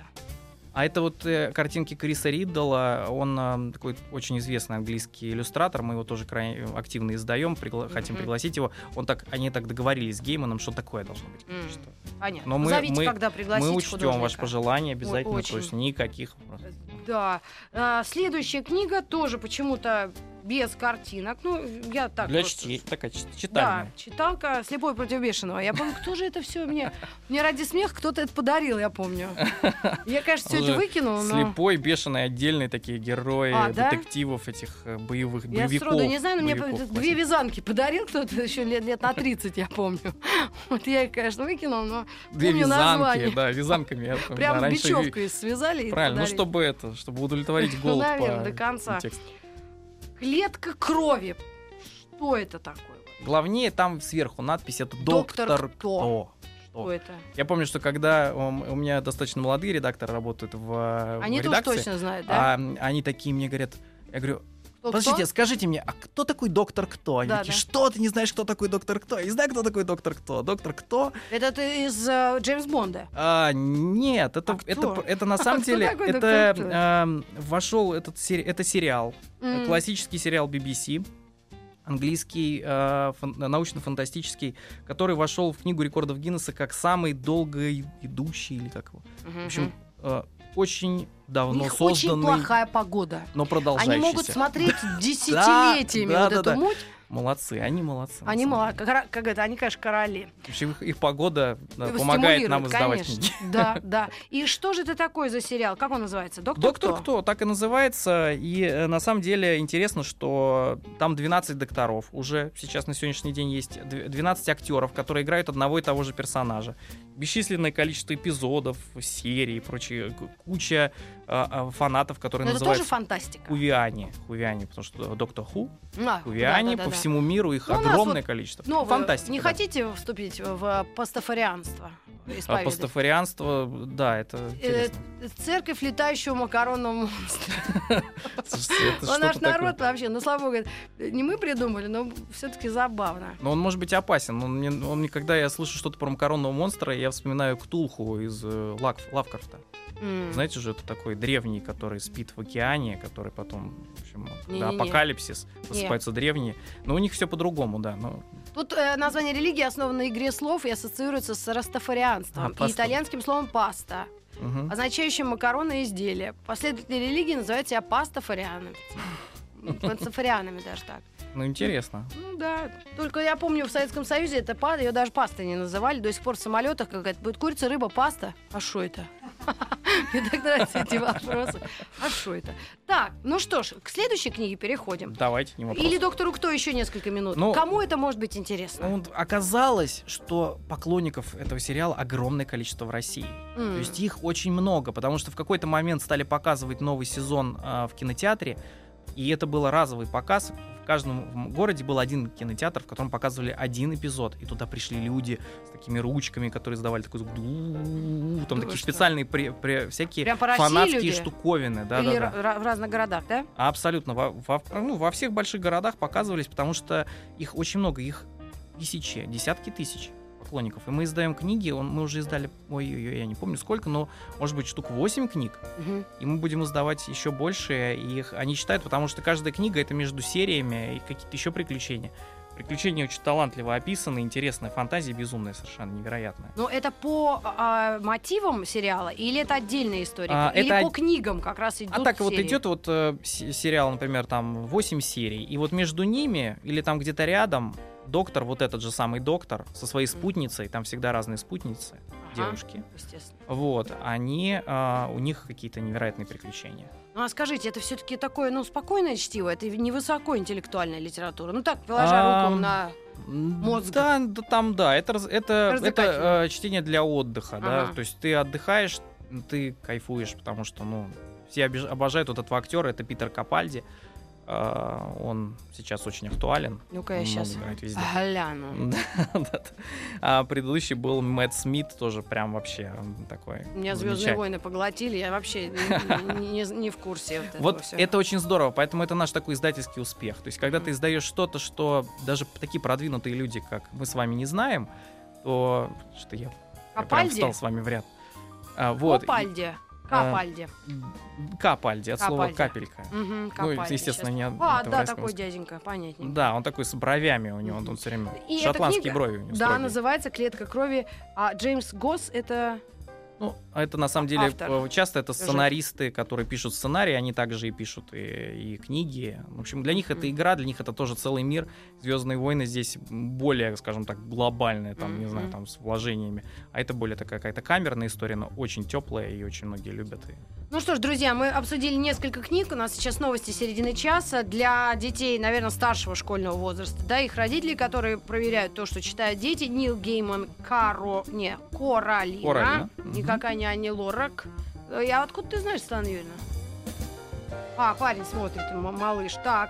[SPEAKER 4] А это вот э, картинки Криса Риддала, он э, такой очень известный английский иллюстратор, мы его тоже крайне активно издаем, пригла- хотим
[SPEAKER 3] Мгм.
[SPEAKER 4] пригласить его. Он так, они так договорились с Гейманом, что такое должно быть.
[SPEAKER 3] М.
[SPEAKER 4] Что
[SPEAKER 3] Понятно.
[SPEAKER 4] Но мы-
[SPEAKER 3] Зовите,
[SPEAKER 4] мы-
[SPEAKER 3] когда пригласите
[SPEAKER 4] Мы учтем
[SPEAKER 3] художника.
[SPEAKER 4] ваше пожелание обязательно,
[SPEAKER 3] очень.
[SPEAKER 4] то есть никаких.
[SPEAKER 3] Да. А, следующая книга тоже почему-то без картинок. Ну, я так
[SPEAKER 4] Для
[SPEAKER 3] просто-
[SPEAKER 4] чтения, такая чит-
[SPEAKER 3] Да, читалка «Слепой против бешеного». Я помню, кто же это все мне... Мне ради смеха кто-то это подарил, я помню. Я, конечно, все это выкинула, но...
[SPEAKER 4] Слепой, бешеный, отдельные такие герои
[SPEAKER 3] А, да?
[SPEAKER 4] детективов этих э, боевых
[SPEAKER 3] Я
[SPEAKER 4] боевиков.
[SPEAKER 3] сроду не знаю, но мне две вязанки подарил кто-то еще лет, лет на 30, я помню. Вот я их, конечно, выкинула, но
[SPEAKER 4] Две
[SPEAKER 3] помню
[SPEAKER 4] вязанки,
[SPEAKER 3] название.
[SPEAKER 4] да, вязанками. я
[SPEAKER 3] прям
[SPEAKER 4] да,
[SPEAKER 3] бечевкой связали и
[SPEAKER 4] Правильно, ну чтобы это, чтобы удовлетворить голод
[SPEAKER 3] Наверно,
[SPEAKER 4] по
[SPEAKER 3] до конца.
[SPEAKER 4] тексту.
[SPEAKER 3] Клетка крови. Что это такое?
[SPEAKER 4] Главнее там сверху надпись это
[SPEAKER 3] Доктор
[SPEAKER 4] доктор,
[SPEAKER 3] кто?»
[SPEAKER 4] кто.
[SPEAKER 3] Что это?
[SPEAKER 4] Я помню, что когда у меня достаточно молодые редакторы работают в,
[SPEAKER 3] Они
[SPEAKER 4] в
[SPEAKER 3] тоже
[SPEAKER 4] редакции,
[SPEAKER 3] точно знают, да?
[SPEAKER 4] а, они такие мне говорят, я говорю,
[SPEAKER 3] Кто,
[SPEAKER 4] подождите,
[SPEAKER 3] кто?
[SPEAKER 4] скажите мне, а кто такой доктор кто? Они
[SPEAKER 3] Да,
[SPEAKER 4] такие,
[SPEAKER 3] да.
[SPEAKER 4] что ты не знаешь, кто такой доктор кто? Я не знаю, кто такой доктор кто. Доктор кто?
[SPEAKER 3] Это ты из э, Джеймс Бонда.
[SPEAKER 4] А, нет, это,
[SPEAKER 3] А
[SPEAKER 4] это,
[SPEAKER 3] кто?
[SPEAKER 4] это на самом
[SPEAKER 3] Кто
[SPEAKER 4] деле,
[SPEAKER 3] такой
[SPEAKER 4] это
[SPEAKER 3] доктор кто?
[SPEAKER 4] эм, вошел этот сери- это сериал, э,
[SPEAKER 3] М.
[SPEAKER 4] классический сериал BBC, английский, э, фан- научно-фантастический, который вошел в книгу рекордов Гиннесса как самый долго идущий или как его.
[SPEAKER 3] Мгм.
[SPEAKER 4] В общем, э, очень
[SPEAKER 3] у
[SPEAKER 4] давно
[SPEAKER 3] них очень плохая погода.
[SPEAKER 4] но продолжающийся.
[SPEAKER 3] Они могут смотреть десятилетиями вот эту муть.
[SPEAKER 4] Молодцы, они молодцы.
[SPEAKER 3] Они
[SPEAKER 4] деле.
[SPEAKER 3] как, как это, они, конечно, короли.
[SPEAKER 4] В общем, их, их погода да,
[SPEAKER 3] Его
[SPEAKER 4] помогает нам издавать
[SPEAKER 3] конечно.
[SPEAKER 4] книги.
[SPEAKER 3] Да, да. И что же это такое за сериал? Как он называется? Доктор,
[SPEAKER 4] Доктор кто? Так и называется. И э, на самом деле интересно, что там 12 докторов. Уже сейчас на сегодняшний день есть дв- 12 актеров, которые играют одного и того же персонажа. Бесчисленное количество эпизодов, серий и прочее. Куча а, а, фанатов, которые
[SPEAKER 3] Но это тоже
[SPEAKER 4] называются
[SPEAKER 3] фантастика.
[SPEAKER 4] Хувиане. Хувиане, потому что Доктор Ху,
[SPEAKER 3] А,
[SPEAKER 4] Хувиане
[SPEAKER 3] да, да, да.
[SPEAKER 4] Всему миру, их
[SPEAKER 3] Ну,
[SPEAKER 4] огромное
[SPEAKER 3] вот
[SPEAKER 4] количество.
[SPEAKER 3] Новое.
[SPEAKER 4] Фантастика.
[SPEAKER 3] Не
[SPEAKER 4] да.
[SPEAKER 3] хотите вступить в пастафарианство?
[SPEAKER 4] А? Пастафарианство, да, это
[SPEAKER 3] Э,
[SPEAKER 4] интересно.
[SPEAKER 3] Церковь летающего макаронного монстра.
[SPEAKER 4] Что-то
[SPEAKER 3] наш народ вообще, ну, слава богу, не мы придумали, но все-таки забавно.
[SPEAKER 4] Но он может быть опасен. Он мне, когда я слышу что-то про макаронного монстра, я вспоминаю Ктулху из э, Лавкрафта. Знаете же, это такой древний, который спит в океане, который потом, в общем, когда апокалипсис, просыпаются древние. Но у них все по-другому, да. Ну,
[SPEAKER 3] Тут э, название религии основано на игре слов и ассоциируется с растафарианством
[SPEAKER 4] А,
[SPEAKER 3] и итальянским словом паста,
[SPEAKER 4] мгм.
[SPEAKER 3] означающим макаронное изделие. Последователи религии называют себя пастафарианами. Пастафарианами даже так.
[SPEAKER 4] Ну интересно.
[SPEAKER 3] Ну да. Только я помню, в Советском Союзе это па- ее даже пастой не называли. До сих пор в самолетах какая-то будет курица, рыба, паста. А что это? Мне так нравятся эти вопросы. А что это? Так, ну что ж, к следующей книге переходим.
[SPEAKER 4] Давайте, не вопрос.
[SPEAKER 3] Или доктору кто еще несколько минут?
[SPEAKER 4] Ну,
[SPEAKER 3] Кому это может быть интересно?
[SPEAKER 4] Ну, оказалось, что поклонников этого сериала огромное количество в России.
[SPEAKER 3] М.
[SPEAKER 4] То есть их очень много, потому что в какой-то момент стали показывать новый сезон а, в кинотеатре, и это был разовый показ. В каждом городе был один кинотеатр, в котором показывали один эпизод, и туда пришли люди с такими ручками, которые издавали такой звук. Там такие специальные пре- пре- всякие фанатские штуковины. Да, да, да.
[SPEAKER 3] в разных городах, да?
[SPEAKER 4] Абсолютно. Во, во- ну, во всех больших городах показывались, потому что их очень много, их тысячи, десятки тысяч поклонников. И мы издаем книги, он, мы уже издали, ой, ой, я не помню сколько, но может быть штук 8 книг,
[SPEAKER 3] Мгм.
[SPEAKER 4] и мы будем издавать еще больше. И их они читают, потому что каждая книга это между сериями и какие-то еще приключения. Приключения очень талантливо описаны, интересная фантазия, безумная совершенно, невероятная.
[SPEAKER 3] Но это по а, мотивам сериала или это отдельная история?
[SPEAKER 4] А,
[SPEAKER 3] или
[SPEAKER 4] это
[SPEAKER 3] по книгам как раз идут
[SPEAKER 4] А так вот
[SPEAKER 3] серии?
[SPEAKER 4] идет вот э, се- сериал, например, там 8 серий, и вот между ними или там где-то рядом доктор, вот этот же самый доктор со своей спутницей, там всегда разные спутницы,
[SPEAKER 3] Ага,
[SPEAKER 4] девушки,
[SPEAKER 3] Естественно.
[SPEAKER 4] вот, они, а, у них какие-то невероятные приключения.
[SPEAKER 3] Ну а скажите, это все-таки такое, ну, спокойное чтиво, это не высокоинтеллектуальная литература. Ну так, положа руку
[SPEAKER 4] Ам,
[SPEAKER 3] на... Мозг.
[SPEAKER 4] Да, да, там, да, это, это, это э, чтение для отдыха, да,
[SPEAKER 3] Ага.
[SPEAKER 4] то есть ты отдыхаешь, ты кайфуешь, потому что, ну, все обожают вот этого актера, это Питер Капальди. А, Он сейчас очень актуален.
[SPEAKER 3] Ну-ка я сейчас гляну.
[SPEAKER 4] А предыдущий был Мэтт Смит, тоже прям вообще такой.
[SPEAKER 3] Меня Звездные войны поглотили, я вообще не, не- не в курсе вот
[SPEAKER 4] Вот это очень здорово, поэтому это наш такой издательский успех. То есть, когда ты издаешь что-то, что даже такие продвинутые люди, как мы с вами, не знаем, то что я, я прям встал с вами в ряд. А, вот.
[SPEAKER 3] Капальди. Капальди.
[SPEAKER 4] И- Капальди, от слова
[SPEAKER 3] Капальди.
[SPEAKER 4] капелька.
[SPEAKER 3] Мгм,
[SPEAKER 4] Ну, естественно, не
[SPEAKER 3] А,
[SPEAKER 4] это в
[SPEAKER 3] да, такой
[SPEAKER 4] искусстве.
[SPEAKER 3] дяденька, понятнее.
[SPEAKER 4] Да, он такой с бровями у него, он все время
[SPEAKER 3] И
[SPEAKER 4] шотландские
[SPEAKER 3] книга-
[SPEAKER 4] брови у него
[SPEAKER 3] Да,
[SPEAKER 4] строгие.
[SPEAKER 3] называется «Клетка крови». А Джеймс Госс — это...
[SPEAKER 4] Ну, это на самом деле
[SPEAKER 3] Автор.
[SPEAKER 4] э, часто это сценаристы, которые пишут сценарии, они также и пишут и, и книги. В общем, для них это
[SPEAKER 3] Мгм.
[SPEAKER 4] игра, для них это тоже целый мир. Звездные войны здесь более, скажем так, глобальные, там, не знаю, там с вложениями. А это более такая какая-то камерная история, но очень теплая и очень многие любят. И
[SPEAKER 3] Ну что ж, друзья, мы обсудили несколько книг. У нас сейчас новости середины часа. Для детей, наверное, старшего школьного возраста, да, их родителей, которые проверяют то, что читают дети. Нил Гейман, Каро... Не, Коралина.
[SPEAKER 4] Коралина.
[SPEAKER 3] Никакая не Ани Лорак. Э, Я откуда ты знаешь, Светлана Юрьевна? А, парень смотрит, малыш. Так.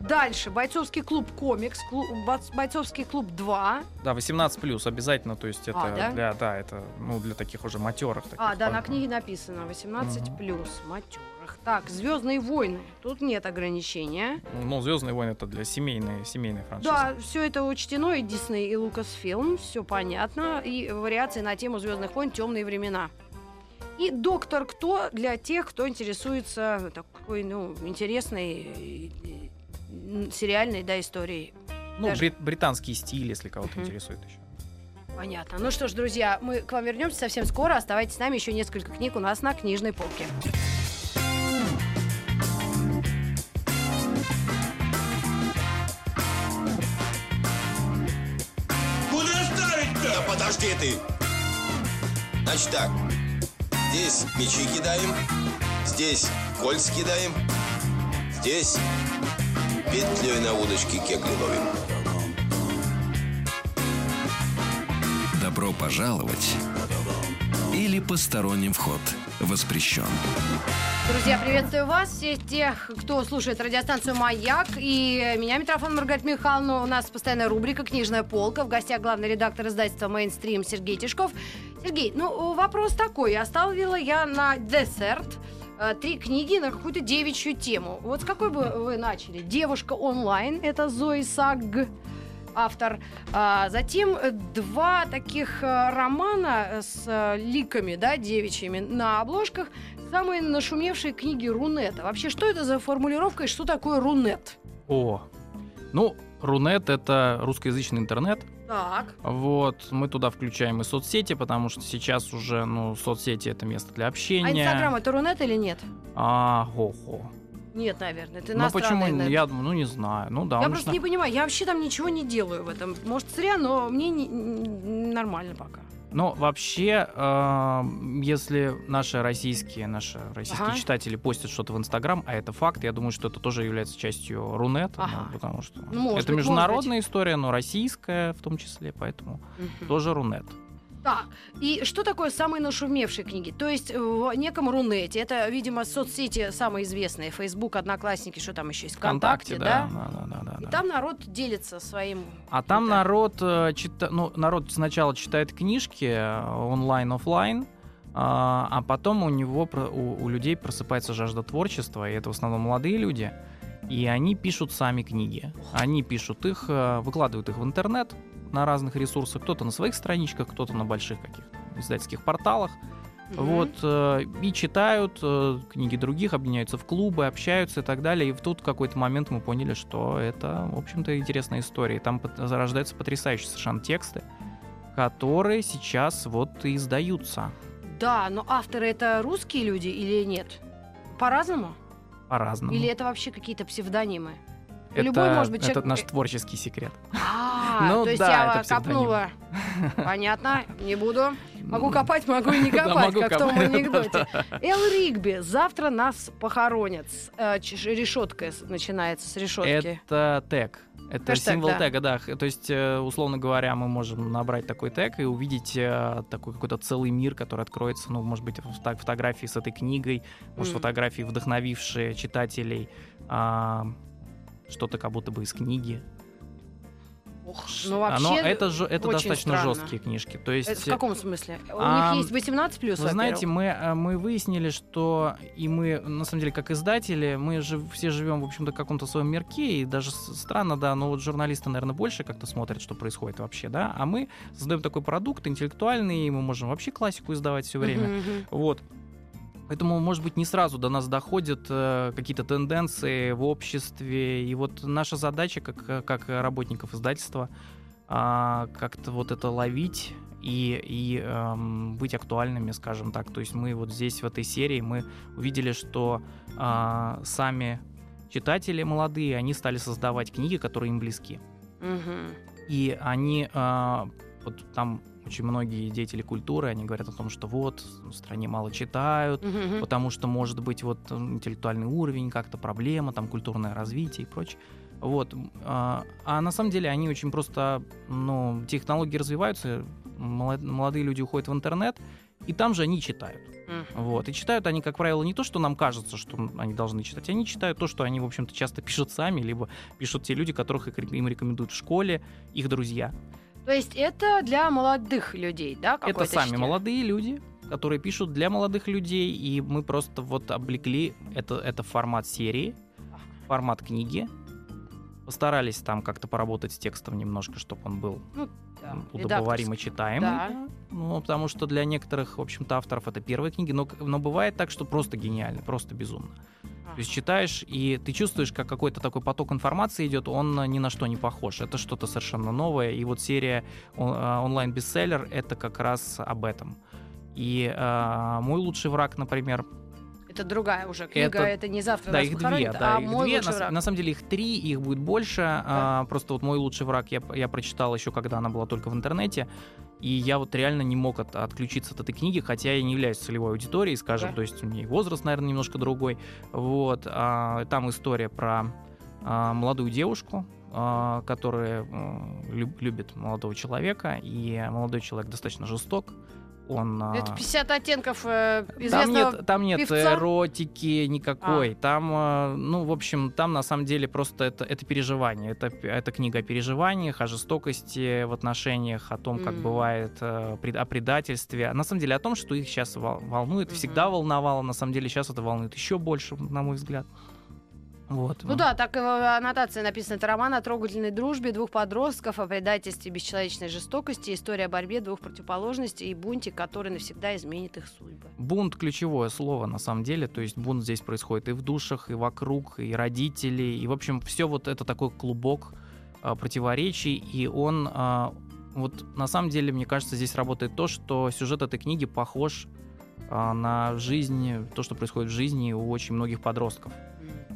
[SPEAKER 3] Дальше. Бойцовский клуб комикс. клу- Бац- Бойцовский клуб 2.
[SPEAKER 4] Да, 18 плюс обязательно, то есть это
[SPEAKER 3] А, да?
[SPEAKER 4] для, да, это ну, для таких уже матерых. Таких,
[SPEAKER 3] А, да, на
[SPEAKER 4] пар-
[SPEAKER 3] книге написано 18
[SPEAKER 4] Мгм.
[SPEAKER 3] плюс, матерых. Так, Звездные войны. Тут нет ограничения.
[SPEAKER 4] Ну, Звездные войны это для семейной, семейной франшизы.
[SPEAKER 3] Да, все это учтено, и Дисней, и Лукасфилм, все понятно. И вариации на тему Звездных войн темные времена. И доктор кто для тех, кто интересуется такой, ну, интересной сериальной, да, историей.
[SPEAKER 4] Ну,
[SPEAKER 3] даже-
[SPEAKER 4] брит- британский стиль, если кого-то
[SPEAKER 3] Мгм.
[SPEAKER 4] интересует еще.
[SPEAKER 3] Понятно. Ну что ж, друзья, мы к вам вернемся совсем скоро. Оставайтесь с нами, еще несколько книг у нас на книжной полке.
[SPEAKER 2] Куда ставить-то?
[SPEAKER 5] Да подожди ты! Значит так, здесь мячи кидаем, здесь кольца кидаем, здесь петлей на удочке кегли ловим.
[SPEAKER 1] Добро пожаловать или посторонним вход воспрещен.
[SPEAKER 3] Друзья, приветствую вас, всех тех, кто слушает радиостанцию «Маяк». И меня, Митрофан Маргарита Михайловна, у нас постоянная рубрика «Книжная полка». В гостях главный редактор издательства «Мейнстрим» Сергей Тишков. Сергей, ну, вопрос такой. Оставила я на десерт э, три книги на какую-то девичью тему. Вот с какой бы вы начали? «Девушка онлайн» — это Зои Саг, автор. А, затем два таких э, романа с э, ликами, да, девичьими на обложках. Самые нашумевшие книги Рунета. Вообще, что это за формулировка и что такое Рунет?
[SPEAKER 4] О, ну, Рунет — это русскоязычный интернет.
[SPEAKER 3] Так.
[SPEAKER 4] Вот, мы туда включаем и соцсети, потому что сейчас уже, ну, соцсети — это место для общения.
[SPEAKER 3] А Инстаграм это Рунет или нет?
[SPEAKER 4] А, хо-хо.
[SPEAKER 3] Нет, наверное. Это
[SPEAKER 4] Ну, почему?
[SPEAKER 3] иностранный нет.
[SPEAKER 4] Я думаю, ну, не знаю. Ну, да,
[SPEAKER 3] Я
[SPEAKER 4] он
[SPEAKER 3] просто
[SPEAKER 4] же-
[SPEAKER 3] не понимаю, я вообще там ничего не делаю в этом. Может, зря, но мне не- не- нормально пока.
[SPEAKER 4] Но вообще, э, если наши российские, наши российские
[SPEAKER 3] Ага.
[SPEAKER 4] читатели постят что-то в Инстаграм, а это факт, я думаю, что это тоже является частью Рунета,
[SPEAKER 3] Ага.
[SPEAKER 4] ну, потому что
[SPEAKER 3] Ну,
[SPEAKER 4] это
[SPEAKER 3] быть,
[SPEAKER 4] международная история, но российская в том числе, поэтому
[SPEAKER 3] Мгм.
[SPEAKER 4] тоже Рунет.
[SPEAKER 3] Так, и что такое самые нашумевшие книги? То есть в неком Рунете, это, видимо, соцсети самые известные, Facebook, Одноклассники, что там еще есть, ВКонтакте, да?
[SPEAKER 4] да, да, да, да,
[SPEAKER 3] И
[SPEAKER 4] да.
[SPEAKER 3] там народ делится своим...
[SPEAKER 4] А там
[SPEAKER 3] каким-то-
[SPEAKER 4] народ, э, чита- ну, народ сначала читает книжки э, онлайн, офлайн, а а потом у него, у, у людей просыпается жажда творчества, и это в основном молодые люди, и они пишут сами книги. Они пишут их, э, выкладывают их в интернет на разных ресурсах, кто-то на своих страничках, кто-то на больших каких-то издательских порталах.
[SPEAKER 3] Мгм.
[SPEAKER 4] Вот, э, и читают э, книги других, объединяются в клубы, общаются и так далее. И в тут в какой-то момент мы поняли, что это, в общем-то, интересная история. И там зарождаются потрясающие совершенно тексты, которые сейчас вот и издаются
[SPEAKER 3] Да, но авторы это русские люди или нет? По-разному?
[SPEAKER 4] по-разному.
[SPEAKER 3] Или это вообще какие-то псевдонимы?
[SPEAKER 4] это,
[SPEAKER 3] любой, может быть,
[SPEAKER 4] это
[SPEAKER 3] человек-
[SPEAKER 4] наш творческий секрет.
[SPEAKER 3] А,
[SPEAKER 4] Ну
[SPEAKER 3] то есть
[SPEAKER 4] да,
[SPEAKER 3] я копнула. Понятно, не буду. Могу копать, могу и не
[SPEAKER 4] Да,
[SPEAKER 3] копать,
[SPEAKER 4] могу
[SPEAKER 3] как в том анекдоте. Эл Ригби, завтра нас похоронят. Э, с- начинается с решетки.
[SPEAKER 4] Это тег. Это
[SPEAKER 3] Хэштег,
[SPEAKER 4] символ
[SPEAKER 3] да.
[SPEAKER 4] тега, да. То есть, э, условно говоря, мы можем набрать такой тег и увидеть э, такой какой-то целый мир, который откроется, ну, может быть, фото- фотографии с этой книгой, может,
[SPEAKER 3] Мгм.
[SPEAKER 4] фотографии, вдохновившие читателей, а, что-то как будто бы из книги.
[SPEAKER 3] Ну
[SPEAKER 4] оно-
[SPEAKER 3] вообще
[SPEAKER 4] это жё- это достаточно
[SPEAKER 3] странно.
[SPEAKER 4] жесткие книжки. То есть,
[SPEAKER 3] Это в каком смысле? У
[SPEAKER 4] а,
[SPEAKER 3] них есть 18 плюс,
[SPEAKER 4] Вы знаете, мы, э, мы выяснили, что и мы, на самом деле, как издатели, мы же все живем, в общем-то, в каком-то своем мирке, и даже странно, да, но вот журналисты, наверное, больше как-то смотрят, что происходит вообще, да, а мы создаем такой продукт интеллектуальный, и мы можем вообще классику издавать все время.
[SPEAKER 3] Мгм, мгм.
[SPEAKER 4] Вот. Поэтому, может быть, не сразу до нас доходят э, какие-то тенденции в обществе. И вот наша задача, как, э, как работников издательства, а, как-то вот это ловить и, и эм, быть актуальными, скажем так. То есть мы вот здесь, в этой серии, мы увидели, что а, сами читатели молодые, они стали создавать книги, которые им близки.
[SPEAKER 3] Мгм.
[SPEAKER 4] И они, а, вот там очень многие деятели культуры, они говорят о том, что вот в стране мало читают,
[SPEAKER 3] мгм.
[SPEAKER 4] потому что может быть вот интеллектуальный уровень, как-то проблема, там культурное развитие и прочее. Вот. А, а на самом деле они очень просто, ну, технологии развиваются, молод- молодые люди уходят в интернет, и там же они читают.
[SPEAKER 3] Мгм.
[SPEAKER 4] Вот. И читают они, как правило, не то, что нам кажется, что они должны читать, они читают то, что они, в общем-то, часто пишут сами, либо пишут те люди, которых им рекомендуют в школе, их друзья.
[SPEAKER 3] То есть это для молодых людей, да?
[SPEAKER 4] Это сами
[SPEAKER 3] чтение?
[SPEAKER 4] молодые люди, которые пишут для молодых людей, и мы просто вот облекли это, это формат серии, формат книги. Постарались там как-то поработать с текстом немножко, чтобы он был
[SPEAKER 3] Ну, Да,
[SPEAKER 4] удобоваримо читаемый.
[SPEAKER 3] Да.
[SPEAKER 4] да. Ну, потому что для некоторых, в общем-то, авторов это первые книги, но, но бывает так, что просто гениально, просто безумно. То есть читаешь, и ты чувствуешь, как какой-то такой поток информации идет, он ни на что не похож. Это что-то совершенно новое. И вот серия э, онлайн-бестселлер — это как раз об этом. И э, «Мой лучший враг», например,
[SPEAKER 3] Это другая уже книга,
[SPEAKER 4] Это-
[SPEAKER 3] это, не завтра
[SPEAKER 4] да, их две, да,
[SPEAKER 3] а
[SPEAKER 4] их
[SPEAKER 3] мой
[SPEAKER 4] две.
[SPEAKER 3] лучший
[SPEAKER 4] На,
[SPEAKER 3] враг.
[SPEAKER 4] на самом деле их три, их будет больше. А, просто вот мой лучший враг я, я прочитал еще, когда она была только в интернете. И я вот реально не мог от- отключиться от этой книги, хотя я не являюсь целевой аудиторией, скажем,
[SPEAKER 3] Да.
[SPEAKER 4] то есть у меня и возраст, наверное, немножко другой. Вот. а, там история про а, молодую девушку, а, которая м, люб- любит молодого человека, и молодой человек достаточно жесток. Он, а,
[SPEAKER 3] Это 50 оттенков э,
[SPEAKER 4] там нет, там нет
[SPEAKER 3] певца?
[SPEAKER 4] эротики никакой. Там, э, ну, в общем, там на самом деле просто это, это переживание. Это, это книга о переживаниях, о жестокости в отношениях, о том, как
[SPEAKER 3] Мгм.
[SPEAKER 4] бывает, э, о предательстве. А на самом деле о том, что их сейчас волнует,
[SPEAKER 3] Мгм.
[SPEAKER 4] всегда волновало. На самом деле сейчас это волнует еще больше, на мой взгляд. Вот.
[SPEAKER 3] Ну да, так и в аннотации написано. Это роман о трогательной дружбе двух подростков, о предательстве бесчеловечной жестокости, история о борьбе двух противоположностей и бунте, который навсегда изменит их судьбы.
[SPEAKER 4] Бунт ключевое слово на самом деле, то есть бунт здесь происходит и в душах, и вокруг, и родители, и в общем все вот это такой клубок а, противоречий, и он а, вот на самом деле мне кажется здесь работает то, что сюжет этой книги похож а, на жизнь, то, что происходит в жизни у очень многих подростков.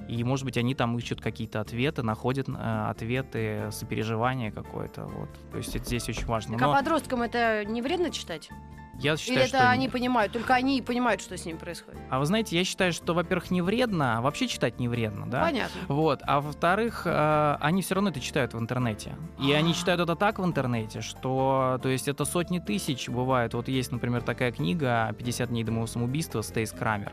[SPEAKER 4] И, может быть, они там ищут какие-то ответы, находят э, ответы, сопереживание какое-то. Вот. То есть это здесь очень важно.
[SPEAKER 3] Так
[SPEAKER 4] Но
[SPEAKER 3] а подросткам это не вредно читать?
[SPEAKER 4] я считаю,
[SPEAKER 3] Или
[SPEAKER 4] что
[SPEAKER 3] это они
[SPEAKER 4] нет.
[SPEAKER 3] понимают, только они и понимают, что с ними происходит?
[SPEAKER 4] А вы знаете, я считаю, что, во-первых, не вредно, а вообще читать не вредно, да?
[SPEAKER 3] Понятно.
[SPEAKER 4] Вот, а во-вторых, э, они все равно это читают в интернете. И они
[SPEAKER 3] А.
[SPEAKER 4] читают это так в интернете, что, то есть, это сотни тысяч бывает. Вот есть, например, такая книга «50 дней до моего самоубийства» Стейс Крамер.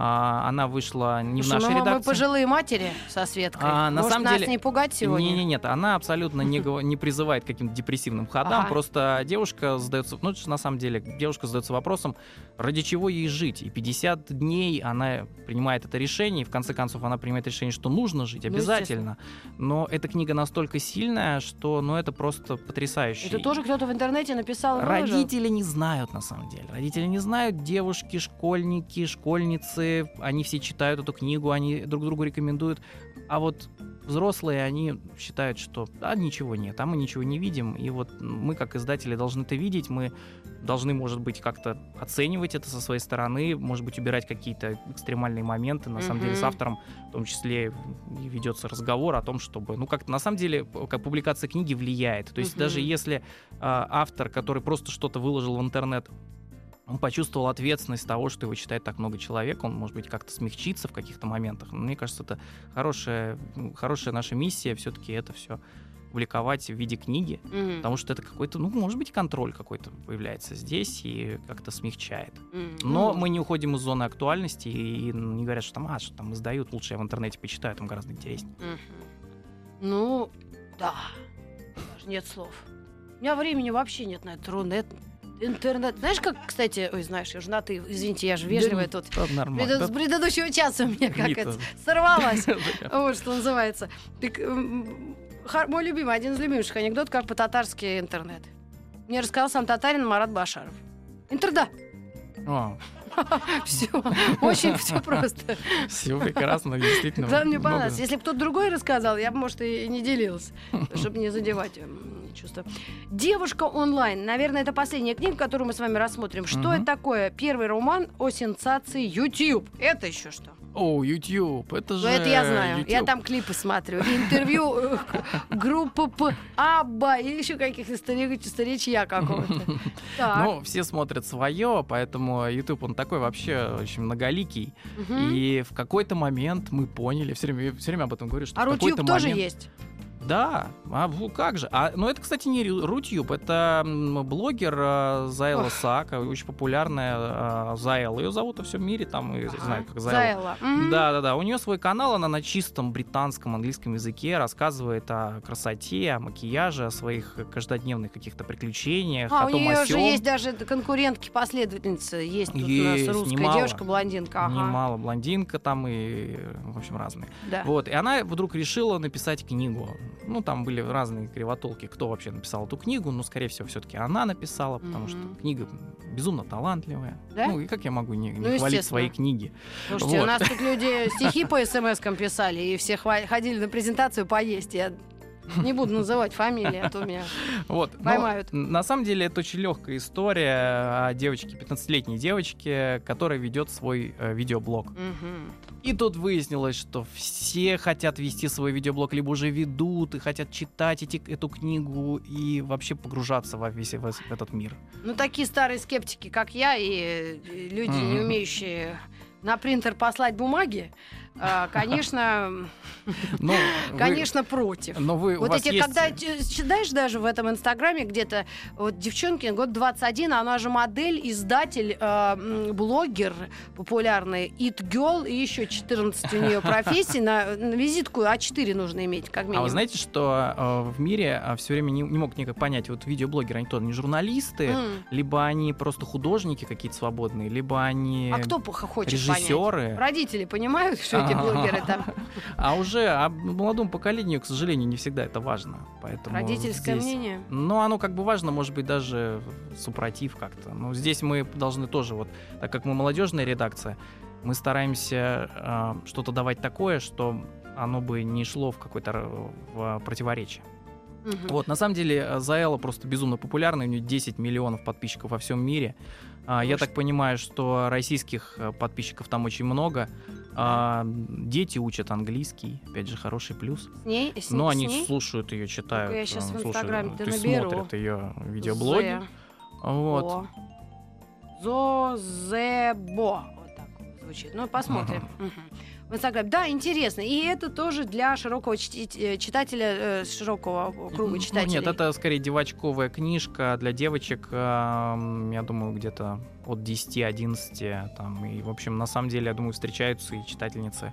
[SPEAKER 4] А, она вышла не в
[SPEAKER 3] Слушай,
[SPEAKER 4] нашей
[SPEAKER 3] ну, мы
[SPEAKER 4] редакции.
[SPEAKER 3] пожилые матери со Светкой.
[SPEAKER 4] А, на
[SPEAKER 3] Может,
[SPEAKER 4] самом
[SPEAKER 3] нас
[SPEAKER 4] деле-
[SPEAKER 3] не пугать сегодня?
[SPEAKER 4] Не, не, нет, она абсолютно не, не призывает к каким-то депрессивным ходам.
[SPEAKER 3] Ага.
[SPEAKER 4] Просто девушка задается, ну, на самом деле, девушка задается вопросом, ради чего ей жить. И 50 дней она принимает это решение, и в конце концов она принимает решение, что нужно жить
[SPEAKER 3] Ну,
[SPEAKER 4] обязательно. Но эта книга настолько сильная, что, ну, это просто потрясающе.
[SPEAKER 3] Это тоже кто-то в интернете написал и выложил?
[SPEAKER 4] Родители не знают, на самом деле. Родители не знают, девушки, школьники, школьницы, дети, они все читают эту книгу, они друг другу рекомендуют. А вот взрослые, они считают, что а ничего нет, а мы ничего не видим. И вот мы, как издатели, должны это видеть, мы должны, может быть, как-то оценивать это со своей стороны, может быть, убирать какие-то экстремальные моменты. На самом деле, с автором в том числе ведется разговор о том, чтобы, ну, как-то на самом деле, как публикация книги влияет. То есть
[SPEAKER 3] Мгм.
[SPEAKER 4] даже если а, автор, который просто что-то выложил в интернет, он почувствовал ответственность того, что его читает так много человек, он, может быть, как-то смягчится в каких-то моментах. Но мне кажется, это хорошая, ну, хорошая наша миссия все-таки это все публиковать в виде книги,
[SPEAKER 3] Мгм.
[SPEAKER 4] потому что это какой-то, ну, может быть, контроль какой-то появляется здесь и как-то смягчает.
[SPEAKER 3] Мгм.
[SPEAKER 4] Но
[SPEAKER 3] Ну,
[SPEAKER 4] мы не уходим из зоны актуальности и не говорят, что там, а, что там издают, лучше я в интернете почитаю, там гораздо интереснее.
[SPEAKER 3] Мгм. Ну, да. Даже нет слов. У меня времени вообще нет на это. Рунет, интернет. Знаешь, как, кстати, ой, знаешь, я жена, ты, извините, я же вежливая тут.
[SPEAKER 4] Да, нормально.
[SPEAKER 3] Предыд- С предыдущего часа у меня как
[SPEAKER 4] Вита.
[SPEAKER 3] это сорвалась. Вот что называется. Хар- мой любимый, один из любимых анекдот, как по-татарски интернет. Мне рассказал сам татарин Марат Башаров. Интерда. Все. Очень все просто.
[SPEAKER 4] Все прекрасно, действительно.
[SPEAKER 3] Да, мне понравилось. Если бы кто-то другой рассказал, я бы, может, и не делилась, чтобы не задевать м, чувства. Девушка онлайн. Наверное, это последняя книга, которую мы с вами рассмотрим. Что
[SPEAKER 4] Мгм.
[SPEAKER 3] это такое? Первый роман о сенсации YouTube. Это еще что?
[SPEAKER 4] О, YouTube, это
[SPEAKER 3] Ну,
[SPEAKER 4] же
[SPEAKER 3] это я знаю. Я
[SPEAKER 4] YouTube.
[SPEAKER 3] там клипы смотрю. Интервью э, группы П, Абба и еще каких-то старичья какого-то.
[SPEAKER 4] Ну, все смотрят свое, поэтому YouTube, он такой вообще очень многоликий. И в какой-то момент мы поняли, все время, все время об этом говорю, что
[SPEAKER 3] А Рутюб тоже есть?
[SPEAKER 4] Да, а ну как же? А, но это, кстати, не Рутюб, это блогер э, Зайла
[SPEAKER 3] Ох.
[SPEAKER 4] Сака, очень популярная э, Зайла. Ее зовут во всем мире, там, и
[SPEAKER 3] Ага.
[SPEAKER 4] знаю, как Зайла.
[SPEAKER 3] Зайла.
[SPEAKER 4] Да, да, да. У нее свой канал, она на чистом британском, английском языке рассказывает о красоте, о макияже, о своих каждодневных каких-то приключениях,
[SPEAKER 3] А,
[SPEAKER 4] о
[SPEAKER 3] у
[SPEAKER 4] том,
[SPEAKER 3] нее же есть даже конкурентки, последовательница. Есть тут у
[SPEAKER 4] Есть,
[SPEAKER 3] нас русская
[SPEAKER 4] немало.
[SPEAKER 3] девушка, блондинка. Ага.
[SPEAKER 4] Немало блондинка там и, в общем, разные.
[SPEAKER 3] Да.
[SPEAKER 4] Вот, и она вдруг решила написать книгу. Ну, там были разные кривотолки, кто вообще написал эту книгу, но, скорее всего, все-таки она написала, потому что
[SPEAKER 3] Мгм.
[SPEAKER 4] книга безумно талантливая.
[SPEAKER 3] Да?
[SPEAKER 4] Ну, и как я могу не, не
[SPEAKER 3] Ну,
[SPEAKER 4] хвалить свои книги?
[SPEAKER 3] Слушайте, у
[SPEAKER 4] Вот.
[SPEAKER 3] нас тут люди стихи по смс-кам писали, и все хва- ходили на презентацию поесть. Я не буду называть фамилии, а то меня...
[SPEAKER 4] Вот. но
[SPEAKER 3] Поймают.
[SPEAKER 4] на самом деле это очень легкая история о девочке, 15-летней девочке, которая ведет свой э, видеоблог.
[SPEAKER 3] Мгм.
[SPEAKER 4] И тут выяснилось, что все хотят вести свой видеоблог, либо уже ведут и хотят читать эти, эту книгу и вообще погружаться во весь в этот мир.
[SPEAKER 3] Ну, такие старые скептики, как я, и люди, не
[SPEAKER 4] Мгм.
[SPEAKER 3] умеющие на принтер послать бумаги, а, конечно,
[SPEAKER 4] Ну, вы-
[SPEAKER 3] конечно, против.
[SPEAKER 4] но вы,
[SPEAKER 3] Вот эти,
[SPEAKER 4] есть-
[SPEAKER 3] когда читаешь даже в этом инстаграме где-то, вот девчонки, год 21, она же модель, издатель, э, блогер популярный, It Girl, и еще 14 у нее профессий, на, на визитку А4 нужно иметь, как минимум.
[SPEAKER 4] А вы знаете, что э, в мире все время не, не мог никак понять, вот видеоблогеры, они то, они журналисты,
[SPEAKER 3] М.
[SPEAKER 4] либо они просто художники какие-то свободные, либо они
[SPEAKER 3] А кто хочет
[SPEAKER 4] режиссеры.
[SPEAKER 3] понять? Родители понимают, что эти блогеры там?
[SPEAKER 4] А уже а молодому поколению, к сожалению, не всегда это важно. Поэтому
[SPEAKER 3] Родительское
[SPEAKER 4] здесь-
[SPEAKER 3] мнение?
[SPEAKER 4] Ну, оно как бы важно, может быть, даже супротив как-то. Но здесь мы должны тоже, вот, так как мы молодежная редакция, мы стараемся э, что-то давать такое, что оно бы не шло в какое-то р- в противоречие.
[SPEAKER 3] Мгм.
[SPEAKER 4] Вот, на самом деле, э, Заэла просто безумно популярна, у нее 10 миллионов подписчиков во всем мире. А, Я так понимаю, что российских э, подписчиков там очень много. А, Дети учат английский, опять же, хороший плюс.
[SPEAKER 3] С ней? С,
[SPEAKER 4] Но
[SPEAKER 3] с
[SPEAKER 4] они
[SPEAKER 3] ней?
[SPEAKER 4] слушают ее, читают.
[SPEAKER 3] я щас
[SPEAKER 4] э,
[SPEAKER 3] в
[SPEAKER 4] слушают,
[SPEAKER 3] Инстаграме-то
[SPEAKER 4] то есть
[SPEAKER 3] наберу.
[SPEAKER 4] смотрят ее видеоблоги.
[SPEAKER 3] Зе.
[SPEAKER 4] Вот.
[SPEAKER 3] Зозебо. Вот так звучит. Ну, посмотрим. Мгм. В Инстаграме. Да, интересно. И это тоже для широкого э, читателя, э, широкого круга
[SPEAKER 4] Ну,
[SPEAKER 3] читателей.
[SPEAKER 4] Нет, это скорее девочковая книжка для девочек, я думаю, где-то от 10-11. Там, и, в общем, на самом деле, я думаю, встречаются и читательницы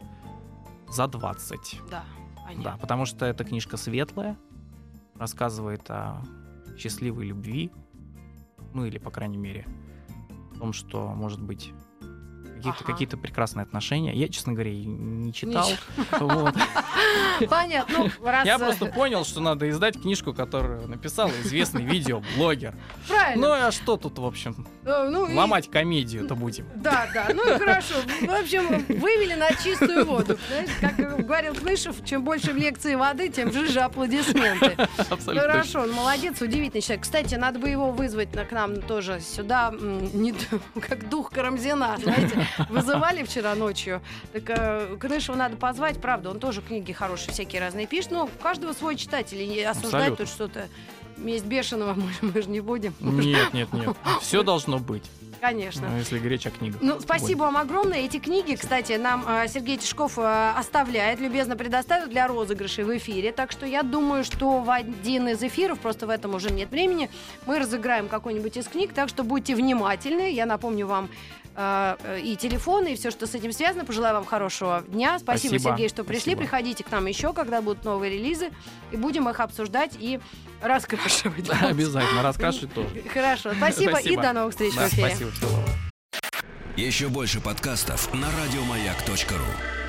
[SPEAKER 4] за 20.
[SPEAKER 3] Да,
[SPEAKER 4] Да, потому что эта книжка светлая, рассказывает о счастливой любви, ну или, по крайней мере, о том, что, может быть, какие-то
[SPEAKER 3] Ага.
[SPEAKER 4] какие-то прекрасные отношения. Я, честно говоря, не читал. Вот.
[SPEAKER 3] Понятно. Ну, раз,
[SPEAKER 4] Я
[SPEAKER 3] э,
[SPEAKER 4] просто понял, что надо издать книжку, которую написал известный видеоблогер. Ну
[SPEAKER 3] Правильно.
[SPEAKER 4] а что тут, в общем,
[SPEAKER 3] Э, ну, и-
[SPEAKER 4] ломать комедию-то будем?
[SPEAKER 3] Да, да, ну и хорошо. В общем, вывели на чистую воду. Знаешь, как говорил Клышев, чем больше в лекции воды, тем жиже аплодисменты.
[SPEAKER 4] Абсолютно.
[SPEAKER 3] Хорошо, он молодец, удивительный человек. Кстати, надо бы его вызвать на- к нам тоже сюда, не как дух Карамзина, знаете, вызывали вчера ночью. Так э, Клышева надо позвать, правда, он тоже книги хорошие всякие разные пишет, но у каждого свой читатель, и осуждать
[SPEAKER 4] Абсолютно.
[SPEAKER 3] тут что-то месть бешеного мы, мы же не будем.
[SPEAKER 4] Нет, нет, нет. Все должно быть,
[SPEAKER 3] Конечно.
[SPEAKER 4] ну, если о книгах.
[SPEAKER 3] Ну, спасибо вам огромное. Эти книги, кстати, нам э, Сергей Тишков э, оставляет, любезно предоставит для розыгрышей в эфире. Так что я думаю, что в один из эфиров, просто в этом уже нет времени, мы разыграем какой-нибудь из книг. Так что будьте внимательны. Я напомню вам и телефоны, и все, что с этим связано. Пожелаю вам хорошего дня. Спасибо,
[SPEAKER 4] Спасибо.
[SPEAKER 3] Сергей, что пришли.
[SPEAKER 4] Спасибо.
[SPEAKER 3] Приходите к нам еще, когда будут новые релизы, и будем их обсуждать и раскрашивать.
[SPEAKER 4] Да, обязательно, расскажи тоже.
[SPEAKER 3] Хорошо. Спасибо, и
[SPEAKER 4] Спасибо.
[SPEAKER 3] до новых встреч в
[SPEAKER 4] Да,
[SPEAKER 3] эфире.
[SPEAKER 4] спасибо.
[SPEAKER 1] Еще больше подкастов на радиомаяк.ру.